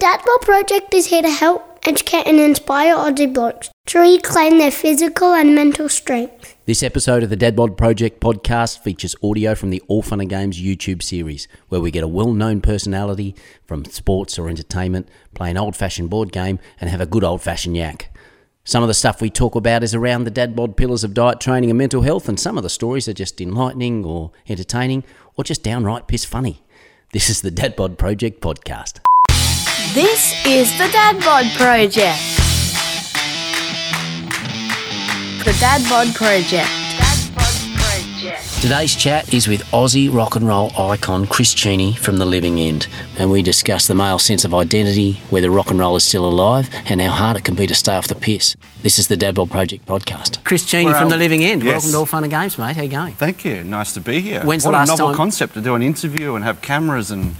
Dad Bod Project is here to help, educate, and inspire Aussie blokes to reclaim their physical and mental strength. This episode of the Dad Bod Project podcast features audio from the All Fun and Games YouTube series, where we get a well known personality from sports or entertainment, play an old fashioned board game, and have a good old fashioned yak. Some of the stuff we talk about is around the Dad Bod pillars of diet, training, and mental health, and some of the stories are just enlightening or entertaining or just downright piss funny. This is the Dad Bod Project podcast. This is the Dad Bod Project. The Dad Bod Project. Dad Bod Project. Today's chat is with Aussie rock and roll icon Chris Cheney from The Living End, and we discuss the male sense of identity, whether rock and roll is still alive, and how hard it can be to stay off the piss. This is the Dad Bod Project podcast. Chris Cheney Well, from The Living End. yes. Welcome to All Fun and Games, mate. How you going? Thank you. Nice to be here. When's the what last a novel time- concept to do an interview and have cameras and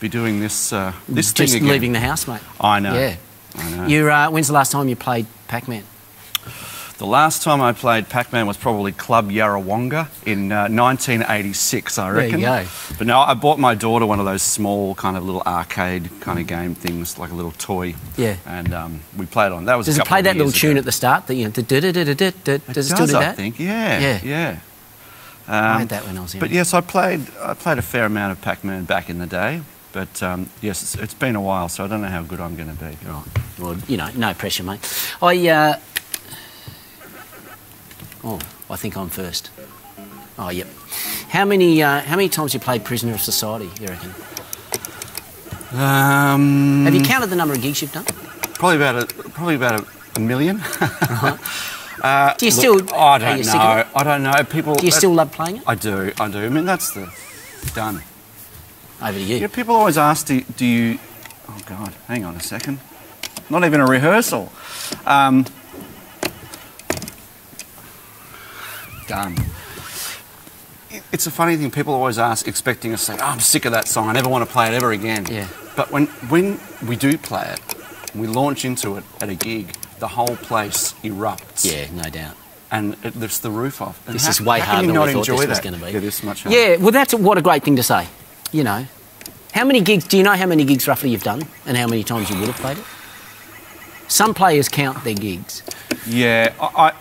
be doing this uh, this Just thing again. leaving the house, mate. I know. Yeah. I know. You, uh, when's the last time you played Pac-Man? The last time I played Pac-Man was probably Club Yarrawonga in uh, 1986, I reckon. There you go. But now I bought my daughter one of those small kind of little arcade kind of game things, like a little toy. Yeah. And um, we played on. That was. a Does it play that little years tune at the start? That you know, da- da- da- da- da- da- It does it still do I that? think. Yeah. Yeah. Yeah. I had that when I was young. But yes, I played. I played a fair amount of Pac-Man back in the day. But um, yes, it's, it's been a while, so I don't know how good I'm going to be. Right. Well, you know, no pressure, mate. I. Uh... Oh, I think I'm first. Oh, yep. How many? Uh, how many times you played Prisoner of Society? You reckon? Um, Have you counted the number of gigs you've done? probably about a probably about a, a million. uh, Do you still? look, I don't know. sick of it? I don't know. People. Do you still love playing it? I do. I do. I mean, that's the done. Over to you. Yeah, people always ask, do, do you? Oh God, hang on a second. Not even a rehearsal. Um, done. It's a funny thing. People always ask, expecting us to say, oh, "I'm sick of that song. I never want to play it ever again." Yeah. But when when we do play it, we launch into it at a gig. The whole place erupts. Yeah, no doubt. And it lifts the roof off. And This how- is way harder than we thought this enjoy was gonna be. It is much harder. Yeah, well, that's what a great thing to say. You know, how many gigs? Do you know how many gigs roughly you've done, and how many times you would have played it? Some players count their gigs. Yeah, I,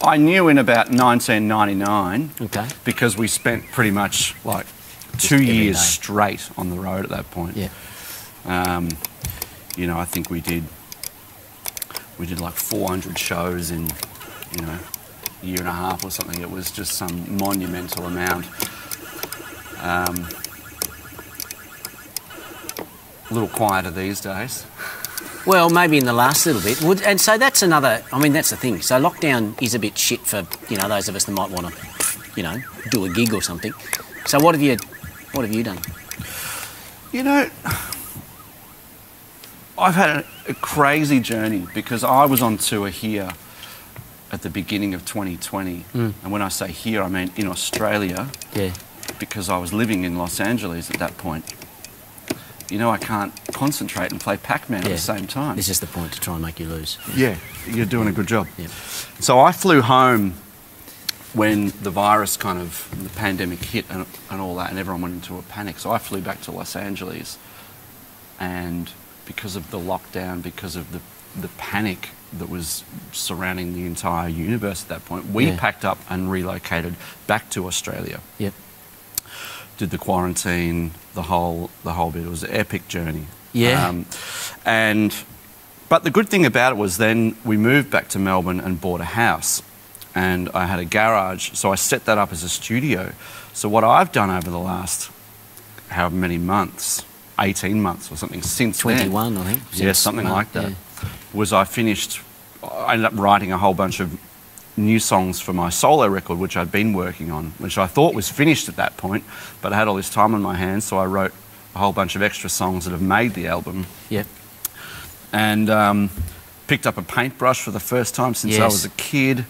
I knew in about 1999 Okay. because we spent pretty much like Just two years day. straight on the road at that point. Yeah. Um, you know, I think we did we did like 400 shows in you know a year and a half or something. It was just some monumental amount. Um, a little quieter these days. Well, maybe in the last little bit. And so that's another. I mean, that's the thing. So lockdown is a bit shit for you know those of us that might want to, you know, do a gig or something. So what have you, what have you done? You know, I've had a, a crazy journey because I was on tour here at the beginning of 2020. Mm. And when I say here, I mean in Australia Yeah. because I was living in Los Angeles at that point. You know, I can't concentrate and play Pac Man at the same time. This is the point to try and make you lose. Yeah, you're doing a good job. Yeah. So I flew home when the virus kind of, the pandemic hit and, and all that, and everyone went into a panic. So I flew back to Los Angeles, and because of the lockdown, because of the, the panic that was surrounding the entire universe at that point, we Yeah. packed up and relocated back to Australia. Yep. Did the quarantine, the whole, the whole bit. It was an epic journey. Yeah. Um, and but the good thing about it was then we moved back to Melbourne and bought a house. And I had a garage, so I set that up as a studio. So what I've done over the last however many months, 18 months or something since then, Twenty-one, I think. yeah, something Mark, like that, yeah. was I finished, I ended up writing a whole bunch of new songs for my solo record, which I'd been working on, which I thought was finished at that point, but I had all this time on my hands, so I wrote a whole bunch of extra songs that have made the album Yeah. and um, picked up a paintbrush for the first time since I was a kid.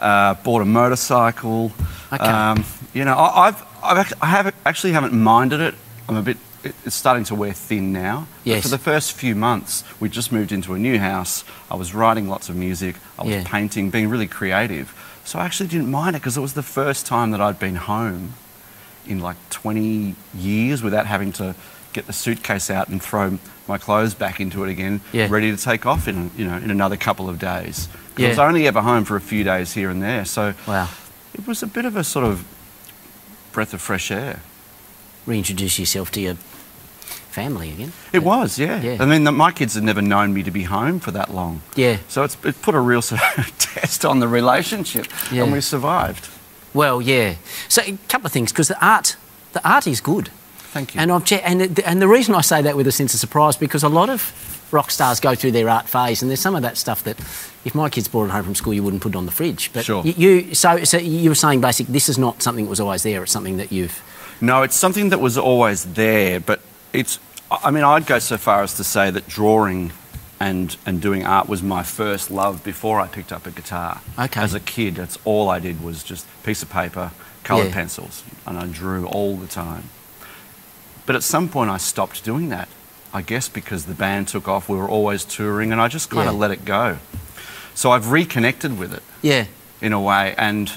Uh, bought a motorcycle. Okay. Um, you know, I, I've, I've I have actually haven't minded it. I'm a bit. It- It's starting to wear thin now. But Yes. for the first few months, we just moved into a new house. I was writing lots of music. I was Yeah. painting, being really creative. So I actually didn't mind it because it was the first time that I'd been home in like 20 years without having to get the suitcase out and throw my clothes back into it again, Yeah. ready to take off in you know in another couple of days. 'Cause I Yeah. was only ever home for a few days here and there, so Wow. it was a bit of a sort of breath of fresh air. Reintroduce yourself to your family again. It was, yeah. Yeah. I mean, the, my kids had never known me to be home for that long. Yeah. So it's it put a real sort of test on the relationship, Yeah. and we survived. Well, yeah. So a couple of things because the art, the art is good. Thank you. And I've and the, and the reason I say that with a sense of surprise because a lot of rock stars go through their art phase, and there's some of that stuff that if my kids brought it home from school, you wouldn't put it on the fridge. But Sure. you, so so you were saying basic. This is not something that was always there. It's something that you've. No, it's something that was always there, but it's. I mean, I'd go so far as to say that drawing and and doing art was my first love before I picked up a guitar. Okay. As a kid, that's all I did was just piece of paper, coloured Yeah. pencils, and I drew all the time. But at some point, I stopped doing that. I guess because the band took off, we were always touring, and I just kind of Yeah. let it go. So I've reconnected with it Yeah. in a way, and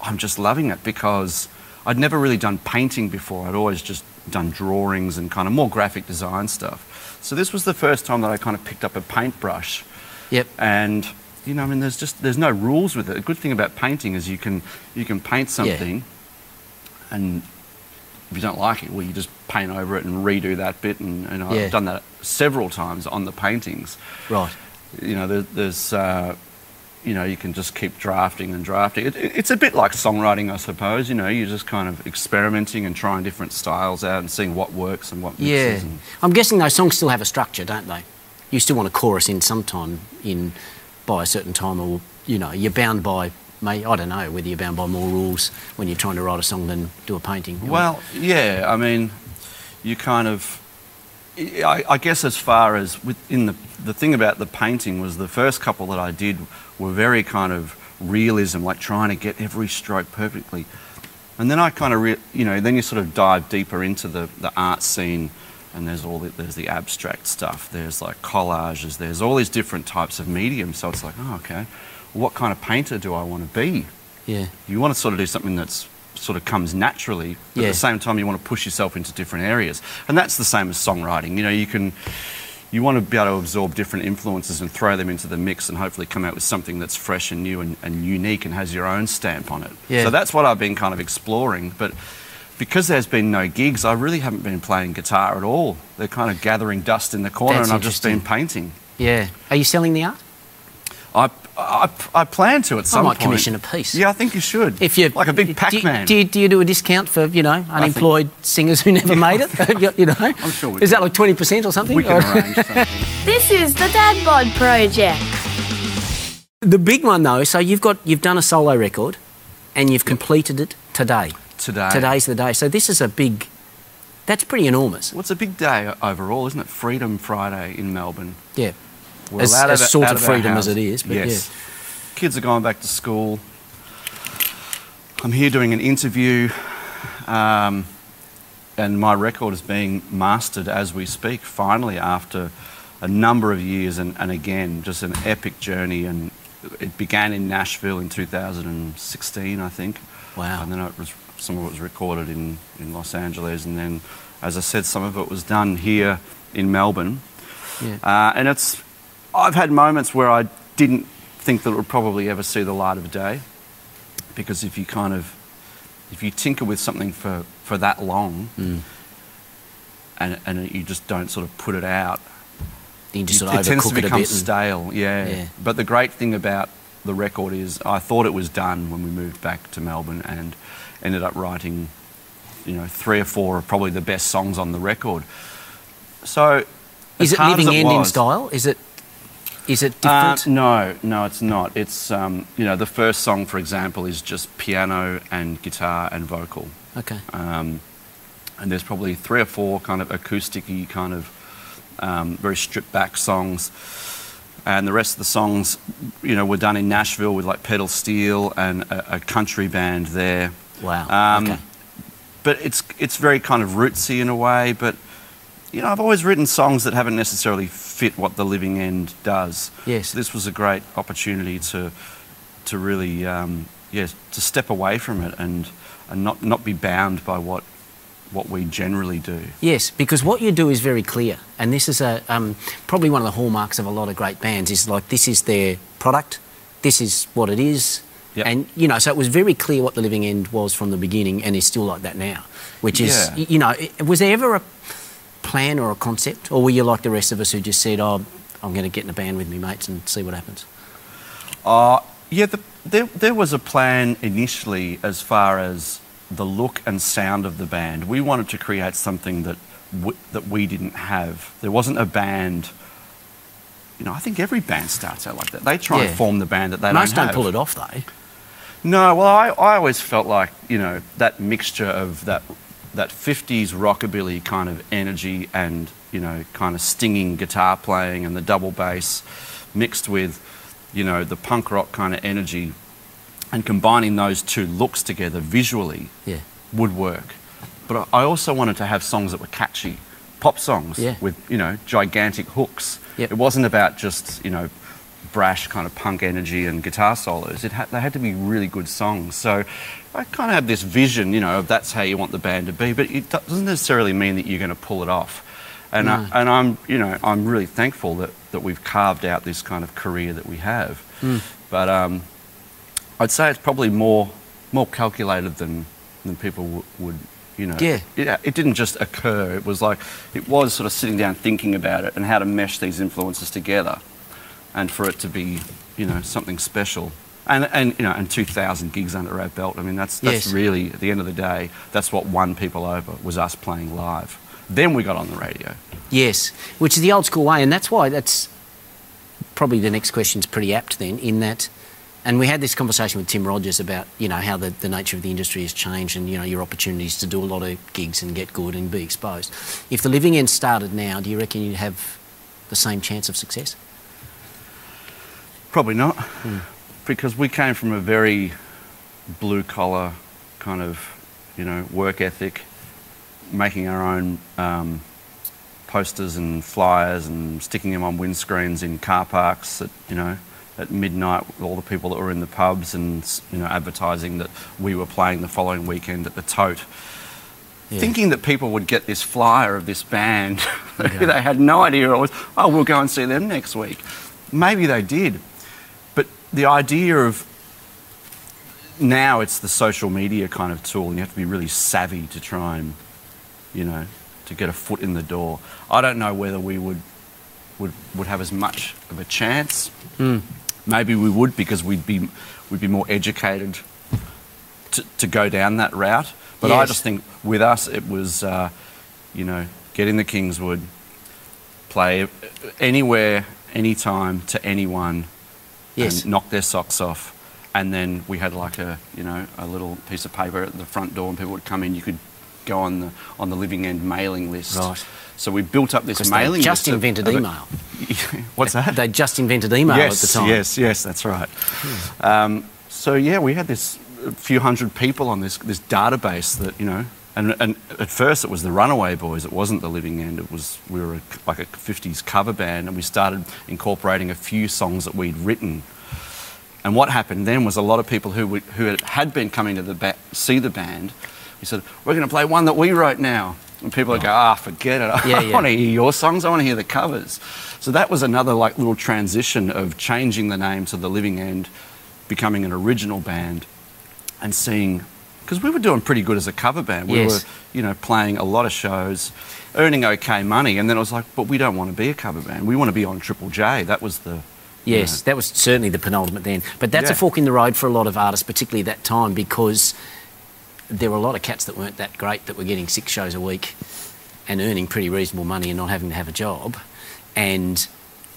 I'm just loving it because I'd never really done painting before. I'd always just done drawings and kind of more graphic design stuff. So this was the first time that I kind of picked up a paintbrush, Yep. and you know, I mean, there's just there's no rules with it. A good thing about painting is you can you can paint something, and if you don't like it, well, you just paint over it and redo that bit. And, and Yeah. I've done that several times on the paintings Right. you know, there, there's, uh, you know, you can just keep drafting and drafting. It, it- it's a bit like songwriting, I suppose. You know, you're just kind of experimenting and trying different styles out and seeing what works and what Yeah. mixes. And, I'm guessing those songs still have a structure, don't they? You still want a chorus in sometime in by a certain time, or you know, you're bound by. May I don't know whether you're bound by more rules when you're trying to write a song than do a painting. well, yeah, I mean, you kind of. I, I guess as far as within the the thing about the painting was the first couple that I did were very kind of realism, like trying to get every stroke perfectly. And then I kind of, re- you know, then you sort of dive deeper into the, the art scene, and there's all the, there's the abstract stuff. There's like collages. There's all these different types of mediums. So it's like, oh, okay, what kind of painter do I want to be? yeah, You want to sort of do something that's sort of comes naturally, but Yeah. at the same time you want to push yourself into different areas. And that's the same as songwriting. You know, you can you want to be able to absorb different influences and throw them into the mix and hopefully come out with something that's fresh and new and, and unique and has your own stamp on it. Yeah. So that's what I've been kind of exploring. But because there's been no gigs, I really haven't been playing guitar at all. They're kind of gathering dust in the corner That's and I've just been painting. yeah. Are you selling the art? I, I, I plan to at some might point. commission a piece. Yeah, I think you should. If you like a big do- Pac-Man. Do, you, do you do a discount for you know unemployed singers who never made it? you, you know, I'm sure we is that like twenty percent or something? we can Or- arrange something. This is the Dad Bod Project. The big one though, so you've got you've done a solo record, and you've completed it today. Today. Today's the day. So this is a big. That's pretty enormous. Well, it's a big day overall, isn't it? Freedom Friday in Melbourne. Yeah. We're As- allowed as out sort out of freedom house. as it is, but yes. Kids are going back to school. I'm here doing an interview, um, and my record is being mastered as we speak. Finally, after a number of years, and, and again, just an epic journey. And it began in Nashville in 2016, I think. Wow. And then it was, some of it was recorded in, in Los Angeles, and then, as I said, some of it was done here in Melbourne. Yeah. Uh, and it's, I've had moments where I didn't think that it would probably ever see the light of day, because if you kind of, if you tinker with something for, for that long, Mm. and, and you just don't sort of put it out, You it sort of tends to it become stale. Yeah. Yeah. But the great thing about the record is, I thought it was done when we moved back to Melbourne, and ended up writing, you know, three or four of probably the best songs on the record. So, is it living end in style? Is it? Is it uh, different? no, no, it's not. It's um, you know the first song, for example, is just piano and guitar and vocal, okay. um, and there's probably three or four kind of acousticy, kind of um, very stripped back songs, and the rest of the songs, you know, were done in Nashville with like pedal steel and a, a country band there. Wow. Um, okay. but it's it's very kind of rootsy in a way. But you know, I've always written songs that haven't necessarily fit what the Living End does. Yes. This was a great opportunity to to really um, yes to step away from it and and not not be bound by what what we generally do. Yes, because what you do is very clear, and this is a um, probably one of the hallmarks of a lot of great bands. Is like this is their product, this is what it is, Yep. and you know, so it was very clear what the Living End was from the beginning, and is still like that now. Which is, Yeah. you know, was there ever a plan or a concept, or were you like the rest of us who just said, "Oh, I'm going to get in a band with me mates and see what happens"? Uh, yeah, the, there, there was a plan initially as far as the look and sound of the band. We wanted to create something that, w- that we didn't have. There wasn't a band. You know, I think every band starts out like that. They try Yeah. and form the band that they Most don't don't pull it off though. No, well, I, I always felt like, you know, that mixture of that, that 50s rockabilly kind of energy and, you know, kind of stinging guitar playing and the double bass mixed with, you know, the punk rock kind of energy and combining those two looks together visually Yeah. would work. But I also wanted to have songs that were catchy, pop songs Yeah. with, you know, gigantic hooks. Yep. It wasn't about just, you know, brash kind of punk energy and guitar solos. It had, they had to be really good songs. So I kind of have this vision, you know, of that's how you want the band to be, but it doesn't necessarily mean that you're going to pull it off. And, I, and I'm, you know, I'm really thankful that, that we've carved out this kind of career that we have. Mm. But um, I'd say it's probably more, more calculated than, than people w- would, you know. Yeah. It, it didn't just occur. It was like, it was sort of sitting down thinking about it and how to mesh these influences together and for it to be, you know, something special. And, and you know, and 2,000 gigs under our belt. I mean, that's, that's Yes. really, at the end of the day, that's what won people over, was us playing live. Then we got on the radio. Yes, which is the old school way, and that's why that's probably the next question's pretty apt then, in that. And we had this conversation with Tim Rogers about you know how the, the nature of the industry has changed, and you know your opportunities to do a lot of gigs and get good and be exposed. If the living end started now, do you reckon you'd have the same chance of success? Probably not, because we came from a very blue collar kind of, you know, work ethic, making our own um, posters and flyers and sticking them on windscreens in car parks at, you know, at midnight with all the people that were in the pubs and, you know, advertising that we were playing the following weekend at the Tote. Yeah. Thinking that people would get this flyer of this band, Okay. they had no idea it was, oh, we'll go and see them next week. Maybe they did. The idea of now it's the social media kind of tool, and you have to be really savvy to try and, you know, to get a foot in the door. I don't know whether we would would, would have as much of a chance. Mm. Maybe we would because we'd be we'd be more educated to, to go down that route. But I just think with us it was, uh, you know, get in the Kingswood, play anywhere, anytime to anyone, Yes. and knock their socks off. And then we had like a, you know, a little piece of paper at the front door, and people would come in. You could go on the on the living end mailing list. Right. So we built up this mailing just list. of- invented of email. What's that? They just invented email yes, at the time. Yes, yes, that's right. Um, so yeah, we had this few hundred people on this this database that you know, and and at first it was the Runaway Boys. It wasn't the Living End. It was we were a, like a '50s cover band, and we started incorporating a few songs that we'd written. And what happened then was a lot of people who would, who had- been coming to the ba- see the band. We said, "We're going to play one that we wrote now." And people would go, "Ah, forget it. I Yeah, yeah. want to hear your songs. I want to hear the covers." So that was another like little transition of changing the name to the Living End, becoming an original band, and seeing because we were doing pretty good as a cover band. We Yes. were, you know, playing a lot of shows, earning okay money, and then I was like, but we don't want to be a cover band. We want to be on Triple J. That was the you Yes, know. that was certainly the penultimate then. But that's a fork in the road for a lot of artists, particularly that time, because there were a lot of cats that weren't that great that were getting six shows a week and earning pretty reasonable money and not having to have a job. And,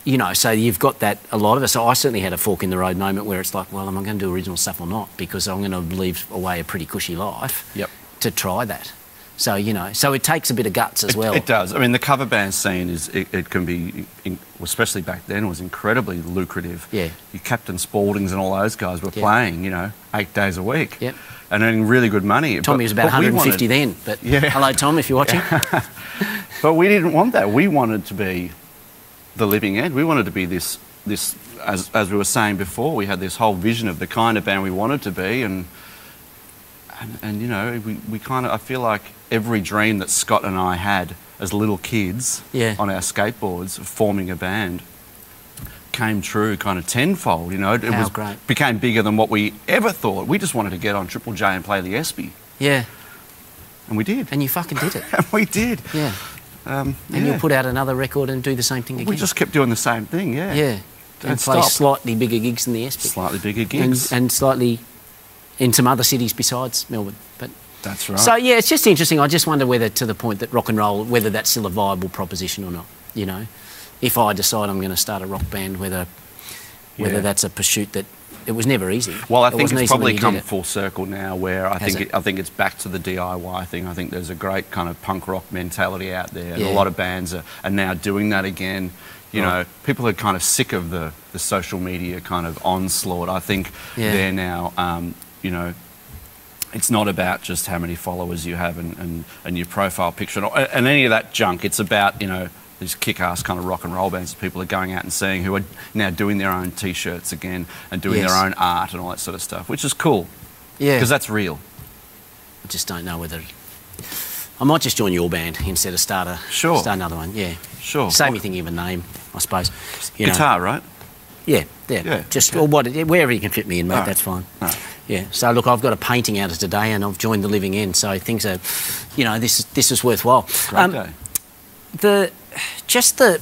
you know, so you've got that, a lot of us. So I certainly had a fork in the road moment where it's like, well, am I going to do original stuff or not? Because I'm going to leave away a pretty cushy life Yep. to try that. So, you know, so it takes a bit of guts as It- well. It, does. I mean, the cover band scene is it, it can be, in, especially back then, was incredibly lucrative. Yeah. Your Captain Spauldings and all those guys were Yeah. playing, you know, eight days a week. Yep. And earning really good money. Tommy But- was about 150 wanted- then. But Yeah. hello, Tom, if you're watching. But we didn't want that. We wanted to be the living end. We wanted to be this, this as, as we were saying before, we had this whole vision of the kind of band we wanted to be. And and, and you know, we, we kind of, I feel like every dream that Scott and I had as little kids Yeah. on our skateboards of forming a band came true kind of tenfold, you know. It How was, great. became bigger than what we ever thought. We just wanted to get on Triple J and play the ESPY, Yeah. and we did. And you fucking did it. And we did. Yeah. Um, And yeah. you'll put out another record and do the same thing again. we just kept doing the same thing, yeah. yeah. Don't And play stop. slightly bigger gigs than the ESPY. Slightly bigger and, gigs. and slightly in some other cities besides Melbourne. But That's right. so yeah, it's just interesting. I just wonder whether to the point that rock and roll, whether that's still a viable proposition or not. You know, if I decide I'm going to start a rock band, whether whether Yeah. that's a pursuit that it was never easy. Well, I It think it's probably come it. full circle now, where I Has think it? it, I think it's back to the DIY thing. I think there's a great kind of punk rock mentality out there, and Yeah. a lot of bands are, are now doing that again. You Right. know, people are kind of sick of the, the social media kind of onslaught. I think Yeah. they're now, um, you know, it's not about just how many followers you have and, and, and your profile picture and, and any of that junk. It's about, you know, these kick-ass kind of rock and roll bands that people are going out and seeing who are now doing their own T-shirts again and doing Yes. their own art and all that sort of stuff, which is cool Yeah, because that's real. I just don't know whether. I might just join your band instead of start a Sure. start another one. Yeah, Sure. Save me thinking of a name, I suppose. You know. Guitar, right? Yeah, yeah. Yeah, Just okay. or what, wherever you can fit me in, mate. Right. That's fine. Right. Yeah. So look, I've got a painting out of today, and I've joined the Living End. So things are, you know, this is this is worthwhile. Great Um, day. the just the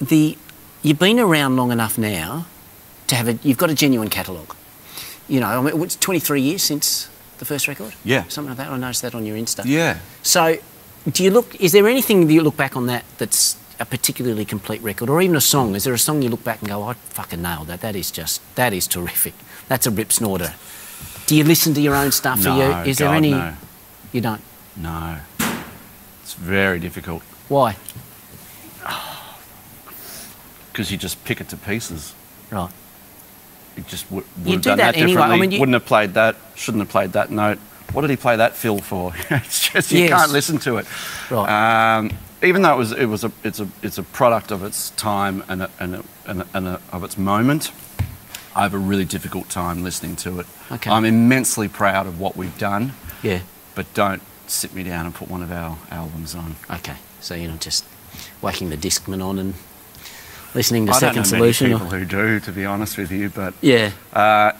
the you've been around long enough now to have a you've got a genuine catalogue. You know, I mean, it's 23 years since the first record. Yeah. Something like that. I noticed that on your Insta. Yeah. So, do you look? Is there anything that you look back on that that's a particularly complete record, or even a song? Is there a song you look back and go, oh, "I fucking nailed that. That is just that is terrific. That's a rip snorter." Do you listen to your own stuff? No, you? Is there any? no. You don't. No. It's very difficult Why? because you just pick it to pieces. Right. You just would, would have do done that that, anyway. I differently. mean, you- Wouldn't have played that. Shouldn't have played that note. What did he play that fill for? it's just you Yes. can't listen to it. Right. Um, even though it was, it was a, it's a, it's a product of its time and, a, and, a, and, a, and a, of its moment. I have a really difficult time listening to it. Okay. I'm immensely proud of what we've done, Yeah. but don't sit me down and put one of our albums on. Okay. So you're not just whacking the Discman on and listening to I Second don't know Solution. many or- people who do, to be honest with you, but yeah. uh,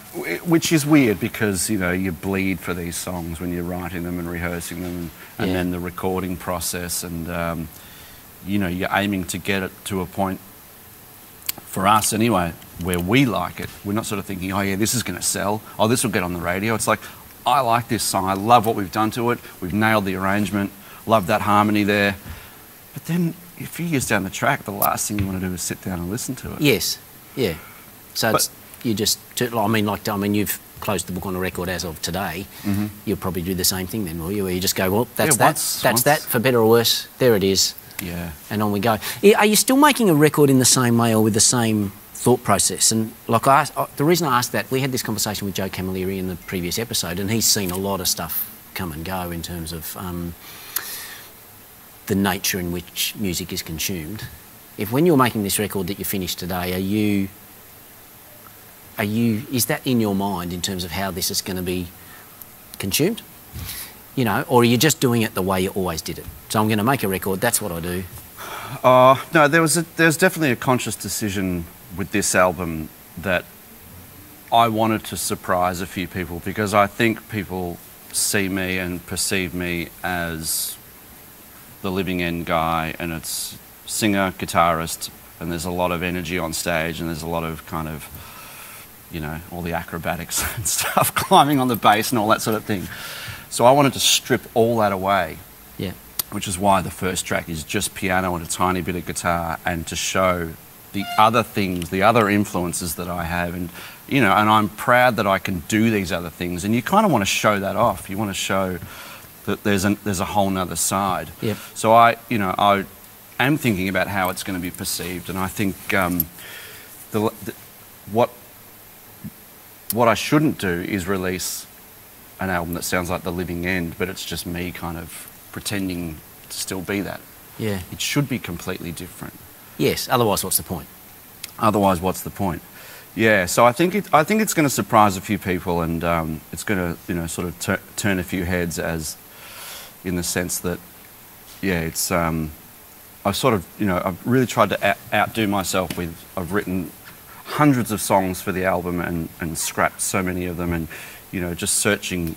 which is weird because you know you bleed for these songs when you're writing them and rehearsing them, and, and Yeah. then the recording process, and um, you know you're aiming to get it to a point for us anyway where we like it. We're not sort of thinking, oh yeah, this is going to sell. Oh, this will get on the radio. It's like I like this song. I love what we've done to it. We've nailed the arrangement. Love that harmony there. But then a few years down the track, the last thing you want to do is sit down and listen to it. Yes. Yeah. So But- it's, you just. I mean, like I mean, you've closed the book on a record as of today. You'll probably do the same thing then, will you? Where you just go, well, that's Mm-hmm. Yeah, that. once- that's once. that. For better or worse, there it is, Yeah. and on we go. Are you still making a record in the same way or with the same thought process? And like I, the reason I asked that, we had this conversation with Joe Camilleri in the previous episode, and he's seen a lot of stuff come and go in terms of um, the nature in which music is consumed. If when you're making this record that you finished today, are you are you is that in your mind in terms of how this is going to be consumed? You know, or are you just doing it the way you always did it? So I'm going to make a record. That's what I do. Uh, no, there was a, there's definitely a conscious decision with this album that I wanted to surprise a few people because I think people see me and perceive me as the living end guy, and it's singer, guitarist, and there's a lot of energy on stage, and there's a lot of kind of, you know, all the acrobatics and stuff, climbing on the bass and all that sort of thing. So I wanted to strip all that away Yeah. which is why the first track is just piano and a tiny bit of guitar, and to show the other things, the other influences that I have, and you know, and I'm proud that I can do these other things, and you kind of want to show that off. You want to show that there's a there's a whole nother side. Yep. So I, you know, I am thinking about how it's going to be perceived, and I think um, the, the what what I shouldn't do is release an album that sounds like the living end, but it's just me kind of pretending to still be that. Yeah. It should be completely different. Yes. Otherwise, what's the point? Otherwise, what's the point? Yeah, so I think it, I think it's going to surprise a few people, and um, it's going to you know sort of tur- turn a few heads as, in the sense that, yeah, it's um, I've sort of you know I've really tried to out- outdo myself with I've written hundreds of songs for the album and and scrapped so many of them, and you know just searching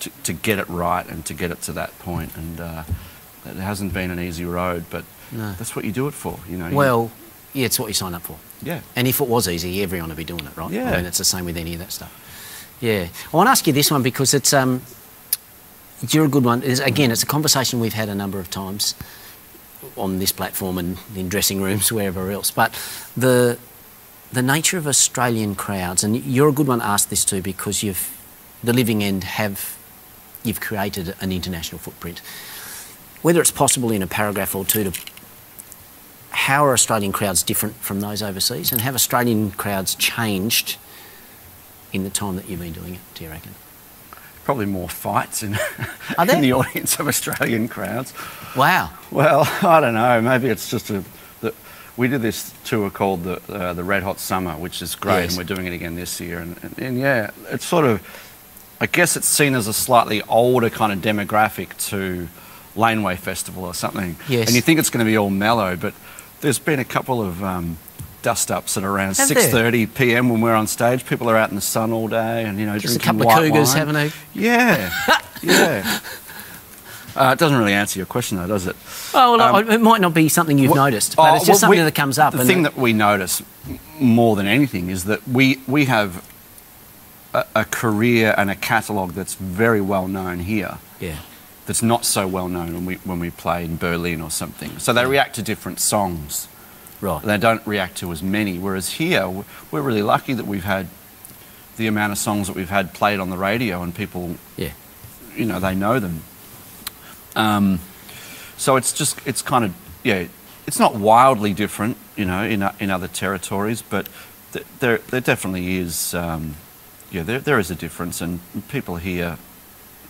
to, to get it right and to get it to that point, and uh, it hasn't been an easy road, but No. that's what you do it for, you know. you- Well, yeah, it's what you sign up for. yeah. And if it was easy, everyone would be doing it, right? Yeah. I mean, it's the same with any of that stuff. Yeah. I want to ask you this one because it's um, you're a good one. It's, again, it's a conversation we've had a number of times on this platform and in dressing rooms, wherever else. But the the nature of Australian crowds, and you're a good one to ask this too because you've the living end have you've created an international footprint. Whether it's possible in a paragraph or two to how are Australian crowds different from those overseas, and have Australian crowds changed in the time that you've been doing it? Do you reckon? Probably more fights in, in the audience of Australian crowds. Wow. Well, I don't know. Maybe it's just a. The, we did this tour called the uh, the Red Hot Summer, which is great, Yes. and we're doing it again this year. And, and, and yeah, it's sort of. I guess it's seen as a slightly older kind of demographic to Laneway Festival or something. Yes. And you think it's going to be all mellow, but there's been a couple of um, dust ups at around 6:30 p.m. when we're on stage. People are out in the sun all day, and you know, Just a drinking couple of cougars wine. having a. Yeah, yeah. Uh, it doesn't really answer your question, though, does it? Oh, well, Um, it might not be something you've Well- noticed, but oh, it's just well, something we- that comes up. The thing that we notice more than anything is that we we have a, a career and a catalogue that's very well known here. yeah, That's not so well known when we when we play in Berlin or something. So they react to different songs. right. They don't react to as many. Whereas here, we're really lucky that we've had the amount of songs that we've had played on the radio, and people Yeah, you know they know them. Um, so it's just it's kind of yeah, it's not wildly different, you know, in in other territories, but th- there there definitely is. Um, yeah, there there is a difference, and people here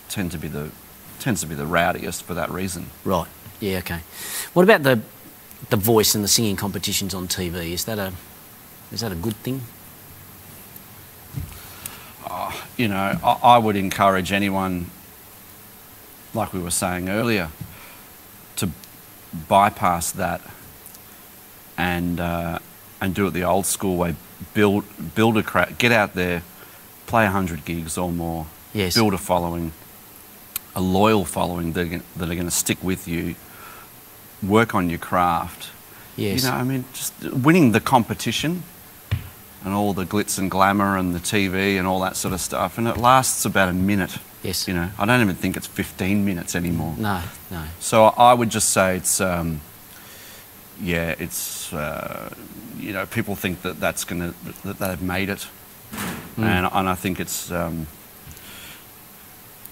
tend to be the tends to be the rowdiest for that reason. right. Yeah, okay. What about the the voice and the singing competitions on TV? Is that a is that a good thing? you know, I, I would encourage anyone, like we were saying earlier, to bypass that and uh, and do it the old school way. Build build a crowd, get out there, play hundred gigs or more. Yes. Build a following, a loyal following that are, that are going to stick with you. Work on your craft. Yes. You know, I mean, just winning the competition and all the glitz and glamour and the TV and all that sort of stuff. And it lasts about a minute. Yes. You know, I don't even think it's 15 minutes anymore. No, no. So I would just say it's, um, yeah, it's, uh, you know, people think that that's going to, that they've made it. And, and I think it's, um,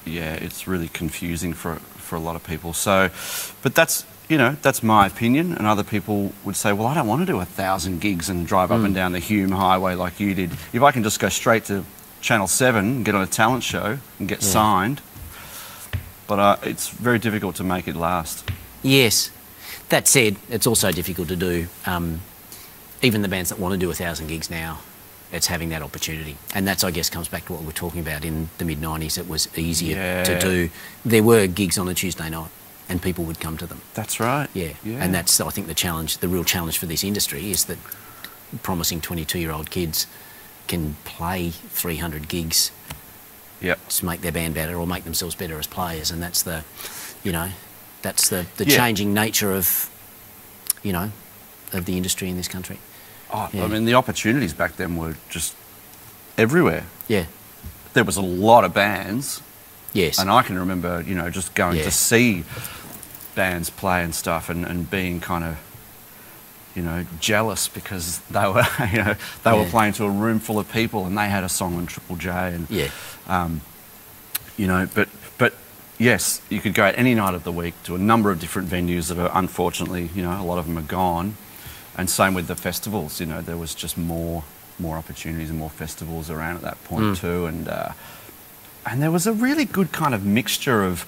yeah, it's really confusing for, for a lot of people. So, but that's, you know, that's my opinion. And other people would say, well, I don't want to do a thousand gigs and drive up and down the Hume Highway like you did. If I can just go straight to Channel 7 get on a talent show and get Yeah. signed. But uh, it's very difficult to make it last. Yes. That said, it's also difficult to do. Um, even the bands that want to do a thousand gigs now, it's having that opportunity, and that's I guess comes back to what we we're talking about in the mid '90s. It was easier to do. There were gigs on a Tuesday night, and people would come to them. That's right. Yeah. and that's I think the challenge, the real challenge for this industry is that promising 22-year-old kids can play 300 gigs Yep. to make their band better or make themselves better as players, and that's the, you know, that's the, the Yeah. changing nature of, you know, of the industry in this country. Oh, Yeah. I mean, the opportunities back then were just everywhere. Yeah. There was a lot of bands, Yes. and I can remember, you know, just going Yeah. to see bands play and stuff, and, and being kind of, you know, jealous because they were, you know, they were playing to a room full of people, and they had a song on Triple J, and yeah. um, you know, but but yes, you could go any night of the week to a number of different venues that are unfortunately, you know, a lot of them are gone, and same with the festivals. You know, there was just more more opportunities and more festivals around at that point too, and uh, and there was a really good kind of mixture of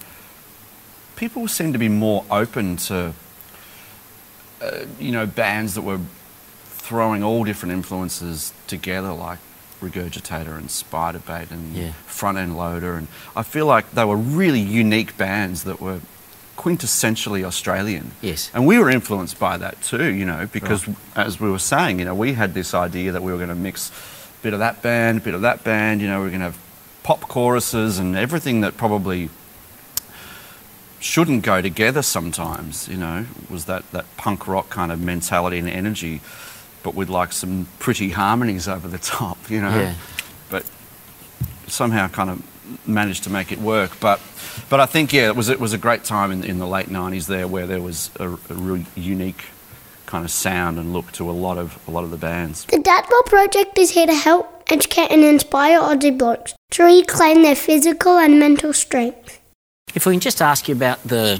people seemed to be more open to uh, you know bands that were throwing all different influences together, like Regurgitator and Spiderbait and Yeah. Front End Loader, and I feel like they were really unique bands that were quintessentially Australian. Yes. And we were influenced by that too, you know, because as we were saying, you know, we had this idea that we were going to mix a bit of that band, a bit of that band, you know, we are going to have pop choruses and everything that probably shouldn't go together sometimes, you know, was that, that punk rock kind of mentality and energy, but with like some pretty harmonies over the top, you know. Yeah. But somehow kind of managed to make it work. But but I think yeah, it was it was a great time in, in the late '90s there, where there was a, a real unique kind of sound and look to a lot of a lot of the bands. The Dad Bod Project is here to help, educate, and inspire Aussie blokes to reclaim their physical and mental strength. If we can just ask you about the,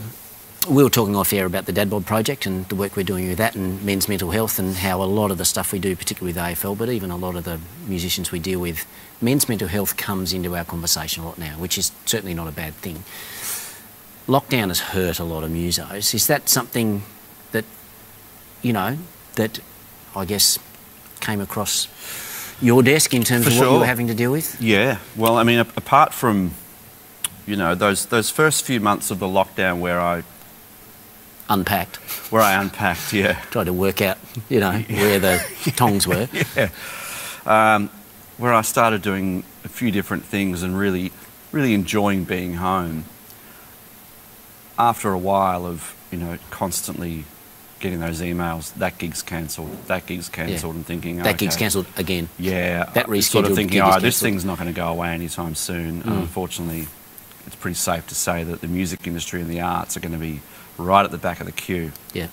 we were talking off air about the Dad Bod project and the work we're doing with that and men's mental health and how a lot of the stuff we do, particularly with AFL, but even a lot of the musicians we deal with, men's mental health comes into our conversation a lot now, which is certainly not a bad thing. Lockdown has hurt a lot of musos. Is that something that, you know, that I guess came across your desk in terms For of what you were having to deal with? Yeah, well, I mean, apart from you know those those first few months of the lockdown where I Unpacked. where I unpacked, yeah, Tried to work out, you know, where the tongs were. yeah, um, where I started doing a few different things and really really enjoying being home. After a while of you know constantly getting those emails, that gig's cancelled, that gig's cancelled, and thinking That gig's cancelled again. Yeah, That uh, sort of thinking, oh, this thing's not going to go away anytime soon. Mm. Unfortunately, it's pretty safe to say that the music industry and the arts are going to be right at the back of the queue, Yeah.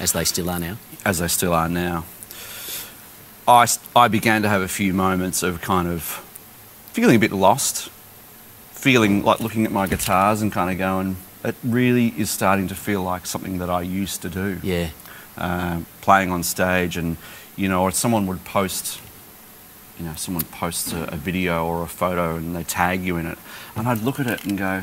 As they still are now. as they still are now. I, I began to have a few moments of kind of feeling a bit lost, feeling like looking at my guitars and kind of going, it really is starting to feel like something that I used to do. Yeah. um, playing on stage, and you know, or someone would post, you know, someone posts a, a video or a photo, and they tag you in it, and I'd look at it and go,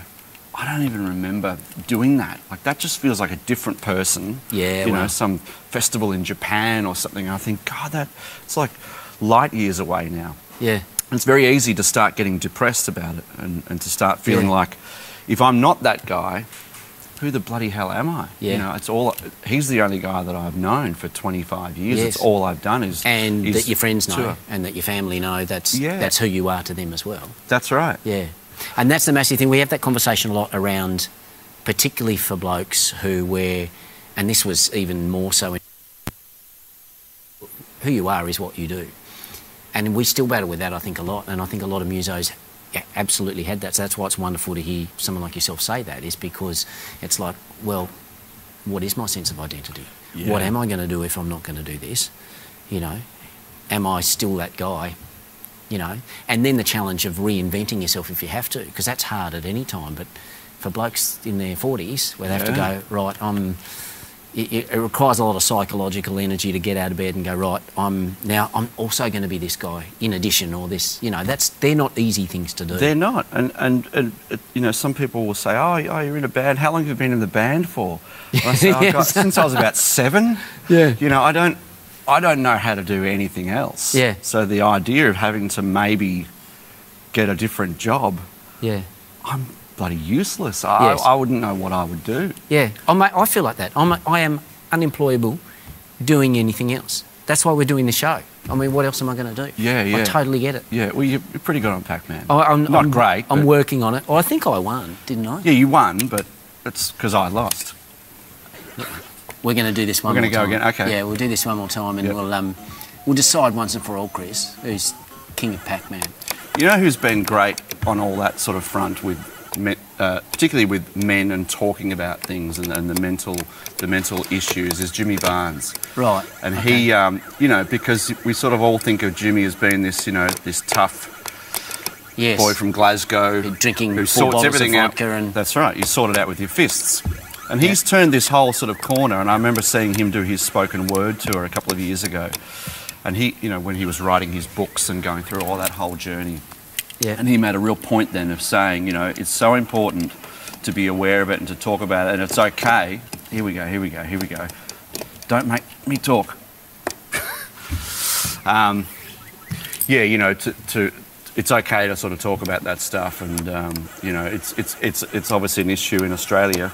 I don't even remember doing that. Like that just feels like a different person. Yeah, you know, some festival in Japan or something. I think, God, that it's like light years away now. Yeah. And it's very easy to start getting depressed about it and, and to start feeling Yeah. like if I'm not that guy, who the bloody hell am I? Yeah. You know, it's all he's the only guy that I've known for 25 years. Yes. It's all I've done is And is that your friends know tour. and that your family know that's Yeah. that's who you are to them as well. That's right. Yeah. And that's the massive thing. We have that conversation a lot around, particularly for blokes who wear, and this was even more so in who you are is what you do. And we still battle with that, I think, a lot. And I think a lot of musos a- absolutely had that. So that's why it's wonderful to hear someone like yourself say that, is because it's like, well, what is my sense of identity? What am I going to do if I'm not going to do this? You know, am I still that guy? You know, and then the challenge of reinventing yourself if you have to, because that's hard at any time. But for blokes in their 40s, where they have to go, right, I'm it, it requires a lot of psychological energy to get out of bed and go right. I'm now. I'm also going to be this guy in addition, or this. You know, that's they're not easy things to do. They're not. And, and, and uh, you know, some people will say, oh, oh, you're in a band. How long have you been in the band for? I say, "Oh, God, since I was about seven. Yeah. You know, I don't, I don't know how to do anything else. Yeah. So the idea of having to maybe get a different job, yeah, I'm bloody useless. I, Yes. I wouldn't know what I would do. yeah. I'm, I feel like that. I'm. I am unemployable, doing anything else. That's why we're doing the show. I mean, what else am I going to do? Yeah, yeah. I totally get it. Yeah, well, you're pretty good on Pac-Man. I, I'm Not I'm, great. I'm working on it. Oh, I think I won, didn't I? Yeah, you won, but it's because I lost. We're going to do this one. More time. We're gonna go time. again, okay. Yeah, we'll do this one more time, and Yep. we'll um, we'll decide once and for all, Chris, who's king of Pac-Man. You know who's been great on all that sort of front with, uh, particularly with men and talking about things and, and the mental, the mental issues is Jimmy Barnes. Right. And okay. he, um, you know, because we sort of all think of Jimmy as being this, you know, this tough yes. boy from Glasgow drinking who sorts everything of out. and That's right. You sort it out with your fists. And he's turned this whole sort of corner. And I remember seeing him do his spoken word tour a couple of years ago. And he, you know, when he was writing his books and going through all that whole journey. yeah. And he made a real point then of saying, you know, it's so important to be aware of it and to talk about it. And it's okay. Here we go, here we go, here we go. Don't make me talk. Um, yeah, you know, to, to it's okay to sort of talk about that stuff, and um, you know, it's it's it's it's obviously an issue in Australia.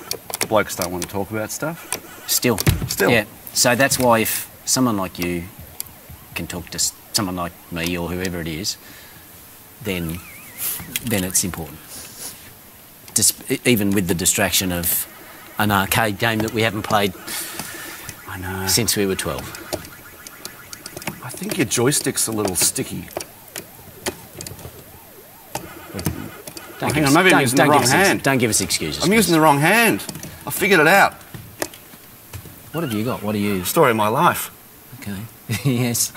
Blokes don't want to talk about stuff. Still. Still. Yeah. So that's why if someone like you can talk to someone like me or whoever it is, then then it's important. Just, even with the distraction of an arcade game that we haven't played I know. since we were 12. I think your joystick's a little sticky. Don't hang give on, maybe I'm using the wrong us hand. Don't give us excuses. I'm using the wrong hand. I figured it out. What have you got? What are you? Story of my life. Okay. yes.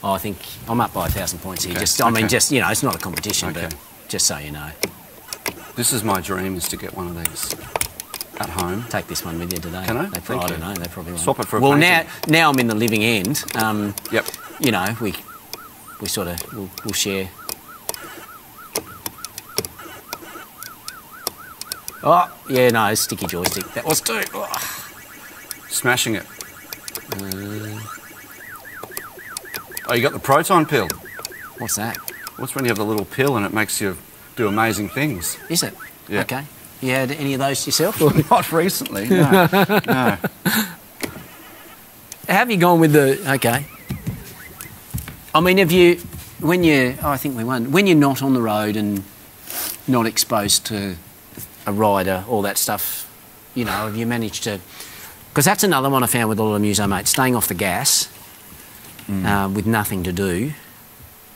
Oh, I think I'm up by a thousand points here. Okay, Just, I mean, just you know, it's not a competition, Okay. but just so you know, This is my dream: is to get one of these at home. take this one with you today. Can I? They probably, I don't know. They probably won't. Swap it for a Well, now now I'm in the living end. Um, Yep. you know, we we sort of we'll, we'll share. Oh yeah, no, sticky joystick. That was too. Oh. Smashing it. Oh, you got the proton pill. What's that? What's when you have the little pill and it makes you do amazing things? Is it? Yeah. Okay. You had any of those yourself? Not recently. No. no. Have you gone with the okay? I mean, have you when you? Oh, I think we won. When you're not on the road and not exposed to a rider, all that stuff, you know, have you managed to? Because that's another one I found with a lot of muso mates. Staying off the gas uh, with nothing to do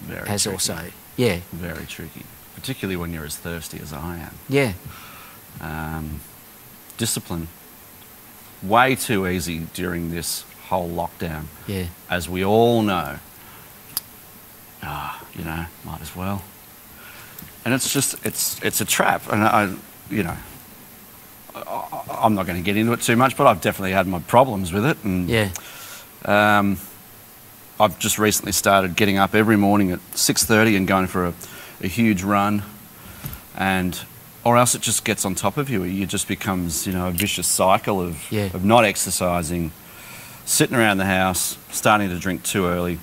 Very has tricky. also, yeah, very tricky, particularly when you're as thirsty as I am. yeah, Um, discipline. Way too easy during this whole lockdown, yeah, as we all know. Ah, you know, might as well. And it's just, it's, it's a trap. And I, you know, I, I'm not going to get into it too much, but I've definitely had my problems with it. And yeah, Um, I've just recently started getting up every morning at 6:30 and going for a, a huge run, and or else it just gets on top of you. It just becomes you know a vicious cycle of Yeah. of not exercising, sitting around the house, starting to drink too early.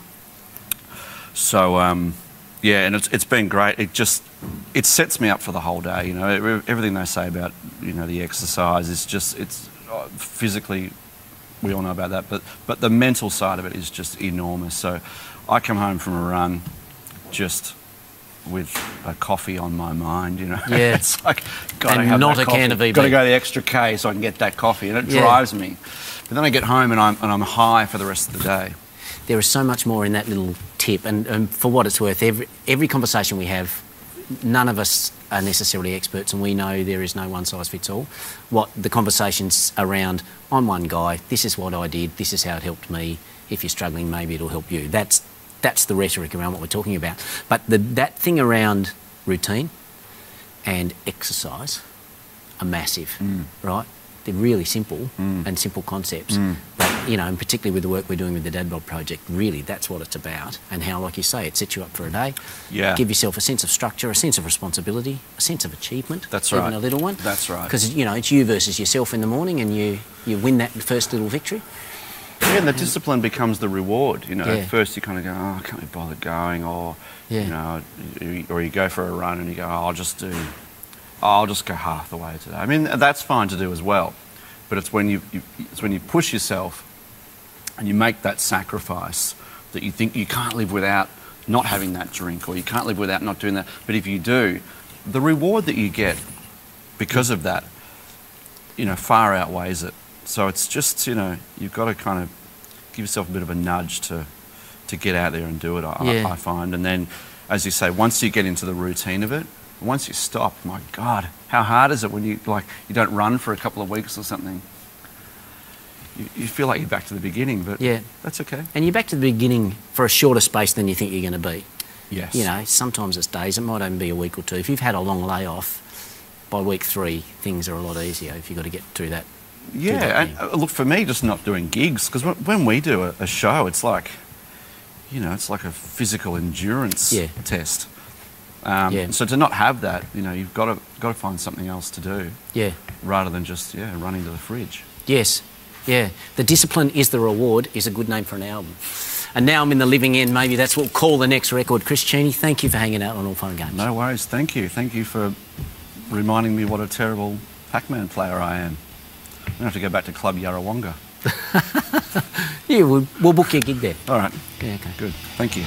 So um, yeah, and it's it's been great. It just it sets me up for the whole day. You know, everything they say about you know the exercise is just it's uh, physically we all know about that, but but the mental side of it is just enormous. So I come home from a run just with a coffee on my mind, you know. Yeah. it's like gotta And have not a can of EB. Got to go the extra K so I can get that coffee, and it Yeah. drives me. But then I get home and I'm and I'm high for the rest of the day. there is so much more in that little tip. And, and for what it's worth, every, every conversation we have, none of us are necessarily experts, and we know there is no one size fits all. What the conversations around, I'm one guy, this is what I did, this is how it helped me. If you're struggling, maybe it'll help you. That's, that's the rhetoric around what we're talking about. But the, that thing around routine and exercise are massive, mm. right? They're really simple mm. and simple concepts. But, you know, and particularly with the work we're doing with the Dad Bod Project, really that's what it's about. And how, like you say, it sets you up for a day. Yeah. Give yourself a sense of structure, a sense of responsibility, a sense of achievement. That's right. even a little one. That's right. Because, you know, it's you versus yourself in the morning and you, you win that first little victory. Yeah, and the discipline becomes the reward. You know, Yeah. at first you kind of go, oh, I can't be bothered going, or Yeah. you know, or you go for a run and you go, oh, I'll just do, I'll just go half the way today. I mean, that's fine to do as well, but it's when you, you it's when you push yourself and you make that sacrifice that you think you can't live without not having that drink, or you can't live without not doing that. But if you do, the reward that you get because of that, you know, far outweighs it. So it's just, you know, you've got to kind of give yourself a bit of a nudge to, to get out there and do it, I, Yeah. I find. And then, as you say, once you get into the routine of it, once you stop, my God, how hard is it when you, like, you don't run for a couple of weeks or something? You, you feel like you're back to the beginning, but Yeah. that's okay. And you're back to the beginning for a shorter space than you think you're going to be. Yes. You know, sometimes it's days, it might even be a week or two. If you've had a long layoff, by week three, things are a lot easier if you've got to get through that. that Yeah, and thing. uh, look for me, just not doing gigs because when, when we do a, a show, it's like, you know, it's like a physical endurance Yeah. test. Um, Yeah. So to not have that, you know, you've got to got to find something else to do Yeah. rather than just yeah running to the fridge. Yes. Yeah. The discipline is the reward is a good name for an album. and now I'm in the living end. Maybe that's what we'll call the next record. Chris Cheney, thank you for hanging out on All Fun and Games. No worries. Thank you. Thank you for reminding me what a terrible Pac-Man player I am. I'm gonna have to go back to Club Yarrawonga. Yeah, we'll, we'll book your gig there. All right. Yeah, okay. Good. Thank you.